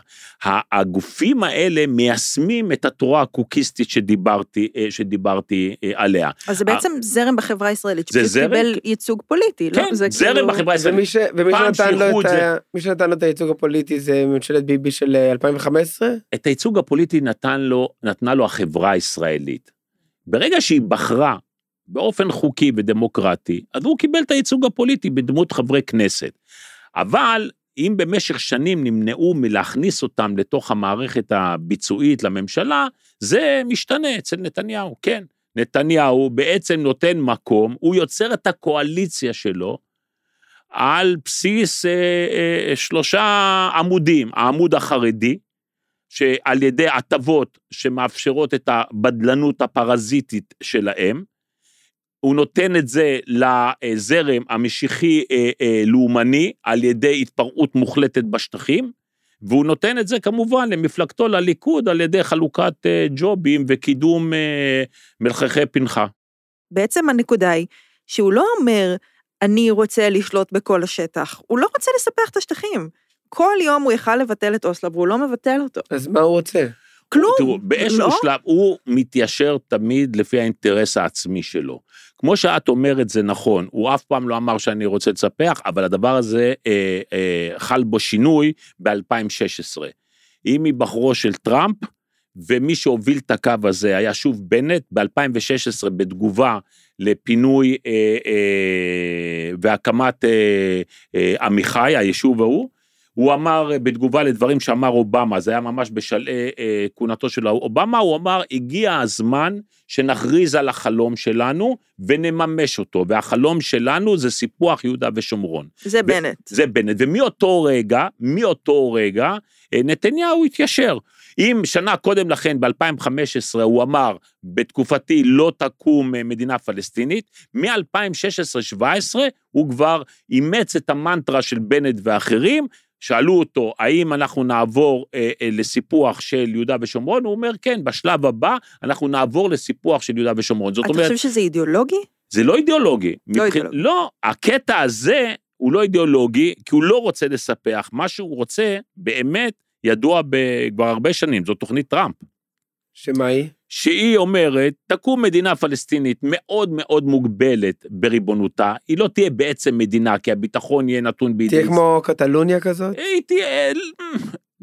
הגופים האלה מיישמים את התורה הקוקיסטית שדיברתי, אה, שדיברתי אה, עליה. אז זה בעצם זרם בחברה הישראלית, שפשוט זרם... קיבל ייצוג פוליטי, כן, לא? זה זרם כאילו... בחברה הישראלית. ומי, ש... ומי שנתן לו את, ה... מי שנתן לו את הייצוג הפוליטי זה ממשלת ביבי של 2015? את הייצוג הפוליטי נתן לו, נתנה לו החברה הישראלית. ברגע שהיא בחרה באופן חוקי ודמוקרטי, אז הוא קיבל את הייצוג הפוליטי בדמות חברי כנסת. אבל אם במשך שנים נמנעו מלהכניס אותם לתוך המערכת הביצועית לממשלה, זה משתנה אצל נתניהו, כן. נתניהו בעצם נותן מקום, הוא יוצר את הקואליציה שלו על בסיס אה, אה, שלושה עמודים, העמוד החרדי, שעל ידי הטבות שמאפשרות את הבדלנות הפרזיטית שלהם, הוא נותן את זה לזרם המשיחי אה, אה, לאומני על ידי התפרעות מוחלטת בשטחים, והוא נותן את זה כמובן למפלגתו לליכוד על ידי חלוקת אה, ג'ובים וקידום מלחכי פנחה. בעצם הנקודה היא שהוא לא אומר, אני רוצה לשלוט בכל השטח, הוא לא רוצה לספח את השטחים. כל יום הוא יכל לבטל את אוסלו והוא לא מבטל אותו. אז מה הוא רוצה? כלום, תראו, באיזשהו לא? שלב הוא מתיישר תמיד לפי האינטרס העצמי שלו. כמו שאת אומרת זה נכון, הוא אף פעם לא אמר שאני רוצה לספח, אבל הדבר הזה אה, אה, חל בו שינוי ב-2016. עם היבחרו של טראמפ, ומי שהוביל את הקו הזה היה שוב בנט, ב-2016 בתגובה לפינוי אה, אה, והקמת אה, אה, עמיחי, היישוב ההוא, הוא אמר אה, בתגובה לדברים שאמר אובמה, זה היה ממש בשלהי אה, כהונתו של אובמה, הוא אמר, הגיע הזמן שנכריז על החלום שלנו ונממש אותו, והחלום שלנו זה סיפוח יהודה ושומרון. זה בנט. זה בנט, ומאותו רגע, מאותו רגע, אה, נתניהו התיישר. אם שנה קודם לכן, ב-2015, הוא אמר, בתקופתי לא תקום אה, מדינה פלסטינית, מ-2016-2017 הוא כבר אימץ את המנטרה של בנט ואחרים, שאלו אותו, האם אנחנו נעבור אה, אה, לסיפוח של יהודה ושומרון? הוא אומר, כן, בשלב הבא אנחנו נעבור לסיפוח של יהודה ושומרון. זאת אתה אומרת, חושב שזה אידיאולוגי? זה לא אידיאולוגי. לא מבח... אידיאולוגי. לא, הקטע הזה הוא לא אידיאולוגי, כי הוא לא רוצה לספח. מה שהוא רוצה, באמת, ידוע ב- כבר הרבה שנים, זו תוכנית טראמפ. שמה היא? שהיא אומרת, תקום מדינה פלסטינית מאוד מאוד מוגבלת בריבונותה, היא לא תהיה בעצם מדינה, כי הביטחון יהיה נתון בידי... תהיה כמו קטלוניה כזאת? היא תהיה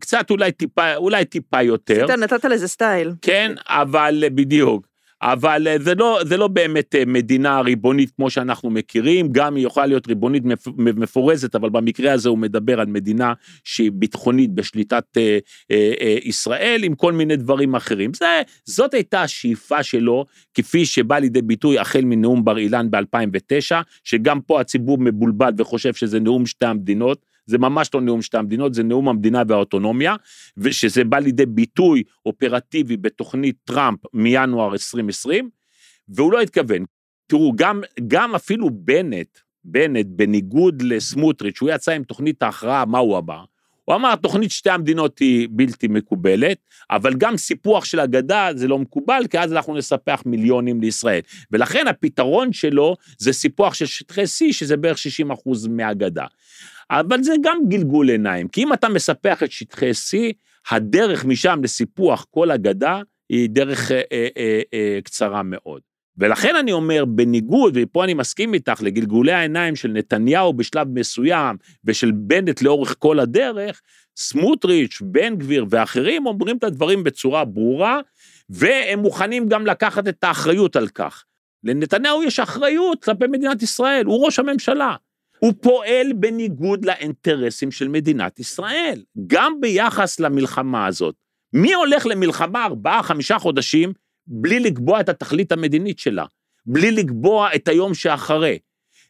קצת אולי טיפה, אולי טיפה יותר. אתה נתת לזה סטייל. כן, אבל בדיוק. אבל זה לא, זה לא באמת אה, מדינה ריבונית כמו שאנחנו מכירים, גם היא יכולה להיות ריבונית מפ- מפורזת, אבל במקרה הזה הוא מדבר על מדינה שהיא ביטחונית בשליטת אה, אה, אה, ישראל עם כל מיני דברים אחרים. זה, זאת הייתה השאיפה שלו, כפי שבא לידי ביטוי החל מנאום בר אילן ב-2009, שגם פה הציבור מבולבל וחושב שזה נאום שתי המדינות. זה ממש לא נאום שתי המדינות, זה נאום המדינה והאוטונומיה, ושזה בא לידי ביטוי אופרטיבי בתוכנית טראמפ מינואר 2020, והוא לא התכוון. תראו, גם, גם אפילו בנט, בנט, בניגוד לסמוטריץ', הוא יצא עם תוכנית ההכרעה, מה הוא אמר? הוא אמר, תוכנית שתי המדינות היא בלתי מקובלת, אבל גם סיפוח של הגדה זה לא מקובל, כי אז אנחנו נספח מיליונים לישראל. ולכן הפתרון שלו זה סיפוח של שטחי C, שזה בערך 60 אחוז מהגדה. אבל זה גם גלגול עיניים, כי אם אתה מספח את שטחי C, הדרך משם לסיפוח כל הגדה היא דרך אה, אה, אה, אה, קצרה מאוד. ולכן אני אומר, בניגוד, ופה אני מסכים איתך, לגלגולי העיניים של נתניהו בשלב מסוים, ושל בנט לאורך כל הדרך, סמוטריץ', בן גביר ואחרים אומרים את הדברים בצורה ברורה, והם מוכנים גם לקחת את האחריות על כך. לנתניהו יש אחריות כלפי מדינת ישראל, הוא ראש הממשלה. הוא פועל בניגוד לאינטרסים של מדינת ישראל, גם ביחס למלחמה הזאת. מי הולך למלחמה ארבעה, חמישה חודשים בלי לקבוע את התכלית המדינית שלה, בלי לקבוע את היום שאחרי,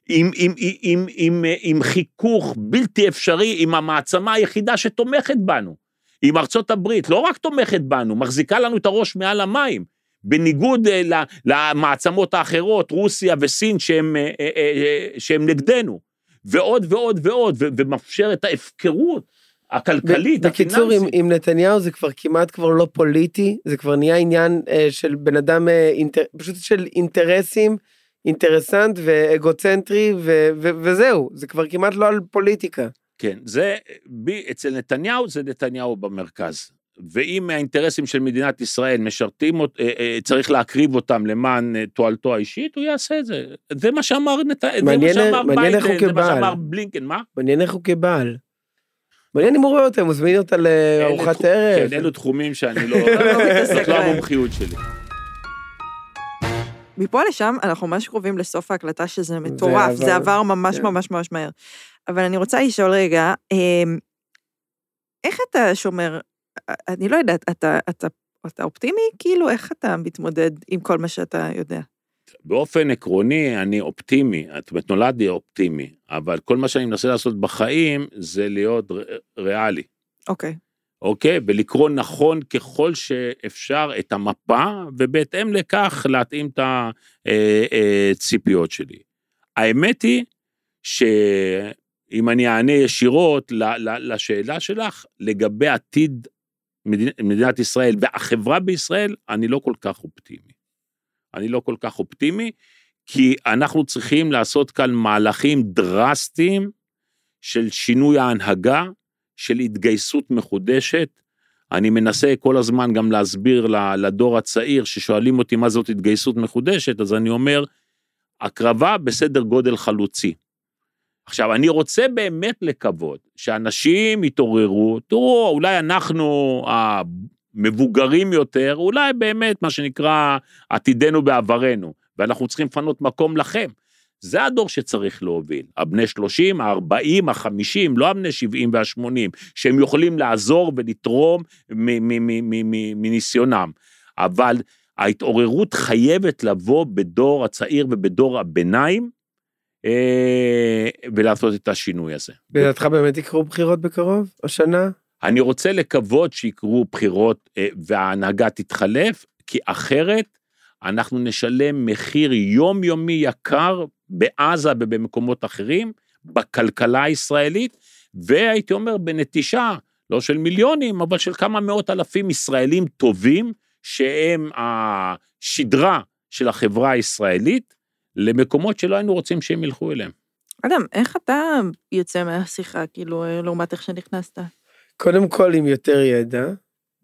עם, עם, עם, עם, עם, עם חיכוך בלתי אפשרי עם המעצמה היחידה שתומכת בנו, עם ארצות הברית, לא רק תומכת בנו, מחזיקה לנו את הראש מעל המים, בניגוד ל- למעצמות האחרות, רוסיה וסין, שהם, אה, אה, שהם נגדנו, ועוד ועוד ועוד, ומאפשר את ההפקרות הכלכלית, בקיצור, עם, הפיננסית. עם נתניהו זה כבר כמעט כבר לא פוליטי, זה כבר נהיה עניין אה, של בן אדם, אה, אינטר, פשוט של אינטרסים, אינטרסנט ואגוצנטרי, ו, ו, וזהו, זה כבר כמעט לא על פוליטיקה. כן, זה, בי, אצל נתניהו זה נתניהו במרכז. ואם האינטרסים של מדינת ישראל משרתים, אה, אה, צריך להקריב אותם למען אה, תועלתו האישית, הוא יעשה את זה. זה מה שאמר נתניהו, זה מה שאמר ביידן, זה מה. שאמר בלינקן, מה? מעניין איך הוא כבעל. מעניין אם הוא רואה אותה, מזמין אותה לארוחת ערב. כן, אלו תחומים שאני לא, לא מתעסק זאת לא בהם. המומחיות שלי. מפה לשם אנחנו ממש קרובים לסוף ההקלטה שזה מטורף, עבר- זה עבר ממש כן. ממש ממש מהר. אבל אני רוצה לשאול רגע, אמ, איך אתה שומר, אני לא יודעת, אתה, אתה, אתה אופטימי? כאילו, איך אתה מתמודד עם כל מה שאתה יודע? באופן עקרוני אני אופטימי, זאת אומרת נולדתי אופטימי, אבל כל מה שאני מנסה לעשות בחיים זה להיות ריאלי. אוקיי. אוקיי? ולקרוא נכון ככל שאפשר את המפה, ובהתאם לכך להתאים את הציפיות שלי. האמת היא שאם אני אענה ישירות לשאלה שלך, לגבי עתיד מדינת ישראל והחברה בישראל, אני לא כל כך אופטימי. אני לא כל כך אופטימי, כי אנחנו צריכים לעשות כאן מהלכים דרסטיים של שינוי ההנהגה, של התגייסות מחודשת. אני מנסה כל הזמן גם להסביר לדור הצעיר ששואלים אותי מה זאת התגייסות מחודשת, אז אני אומר, הקרבה בסדר גודל חלוצי. עכשיו, אני רוצה באמת לקוות שאנשים יתעוררו, תראו, אולי אנחנו המבוגרים יותר, אולי באמת, מה שנקרא, עתידנו בעברנו, ואנחנו צריכים לפנות מקום לכם. זה הדור שצריך להוביל, הבני 30, ה-40, ה-50, לא הבני 70 וה-80, שהם יכולים לעזור ולתרום מניסיונם. אבל ההתעוררות חייבת לבוא בדור הצעיר ובדור הביניים, אה, ולעשות את השינוי הזה. לדעתך באמת יקרו בחירות בקרוב, השנה? אני רוצה לקוות שיקרו בחירות אה, וההנהגה תתחלף, כי אחרת אנחנו נשלם מחיר יומיומי יקר בעזה ובמקומות אחרים, בכלכלה הישראלית, והייתי אומר בנטישה, לא של מיליונים, אבל של כמה מאות אלפים ישראלים טובים, שהם השדרה של החברה הישראלית, למקומות שלא היינו רוצים שהם ילכו אליהם. אדם, איך אתה יוצא מהשיחה, כאילו, לעומת איך שנכנסת? קודם כל עם יותר ידע,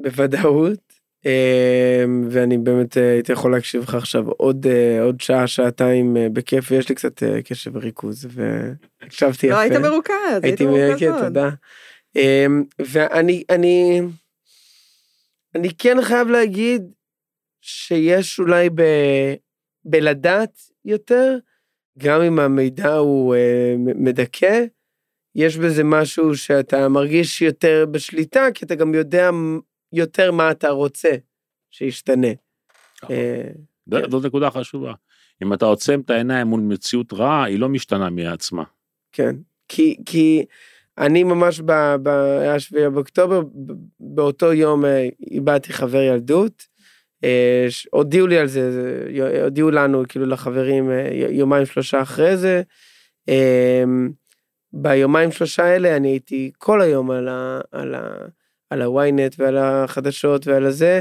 בוודאות, אמ, ואני באמת אה, הייתי יכול להקשיב לך עכשיו עוד אה, עוד שעה שעתיים אה, בכיף ויש לי קצת קשב וריכוז והקשבתי לא, יפה. לא היית מרוכז, הייתי מרוכז, תודה. אמ, ואני אני אני כן חייב להגיד שיש אולי ב, בלדעת יותר גם אם המידע הוא מדכא. יש בזה משהו שאתה מרגיש יותר בשליטה כי אתה גם יודע יותר מה אתה רוצה שישתנה. נכון. אה, זאת נקודה חשובה. אם אתה עוצם את העיניים מול מציאות רעה, היא לא משתנה מעצמה. כן, כי, כי אני ממש ב-7 באוקטובר, באותו יום אה, איבדתי חבר ילדות. אה, הודיעו לי על זה, הודיעו לנו, כאילו לחברים, יומיים שלושה אחרי זה. ביומיים שלושה האלה אני הייתי כל היום על ה... על ה על ה-ynet ועל החדשות ועל הזה,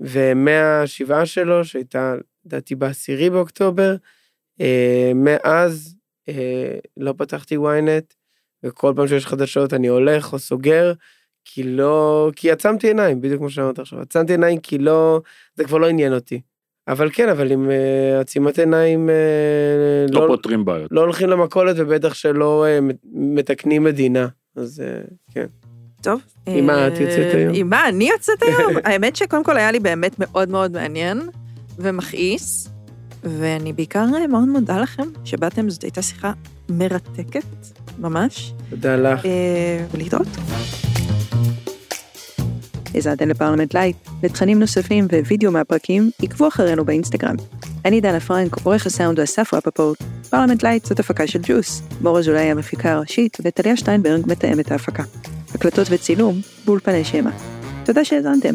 ומהשבעה שלו, שהייתה לדעתי בעשירי באוקטובר, אה, מאז אה, לא פתחתי ynet, וכל פעם שיש חדשות אני הולך או סוגר, כי לא, כי עצמתי עיניים, בדיוק כמו שאמרת עכשיו, עצמתי עיניים כי לא, זה כבר לא עניין אותי. אבל כן, אבל עם uh, עצימת עיניים... Uh, לא, לא פותרים בעיות. לא הולכים למכולת ובטח שלא uh, מתקנים מדינה, אז uh, כן. טוב. עם מה את יוצאת היום? עם מה אני יוצאת היום? האמת שקודם כל היה לי באמת מאוד מאוד מעניין ומכעיס, ואני בעיקר מאוד מודה לכם שבאתם, זאת הייתה שיחה מרתקת, ממש. תודה לך. ולהתראות. האזנתם לפרלמנט לייט, לתכנים נוספים ווידאו מהפרקים, עקבו אחרינו באינסטגרם. אני דנה פרנק, עורך הסאונד הוא אסף רפפורט. פרלמנט לייט זאת הפקה של ג'וס, מור אזולאי המפיקה הראשית, וטליה שטיינברג מתאמת ההפקה. הקלטות וצילום באולפני שמע. תודה שהאזנתם.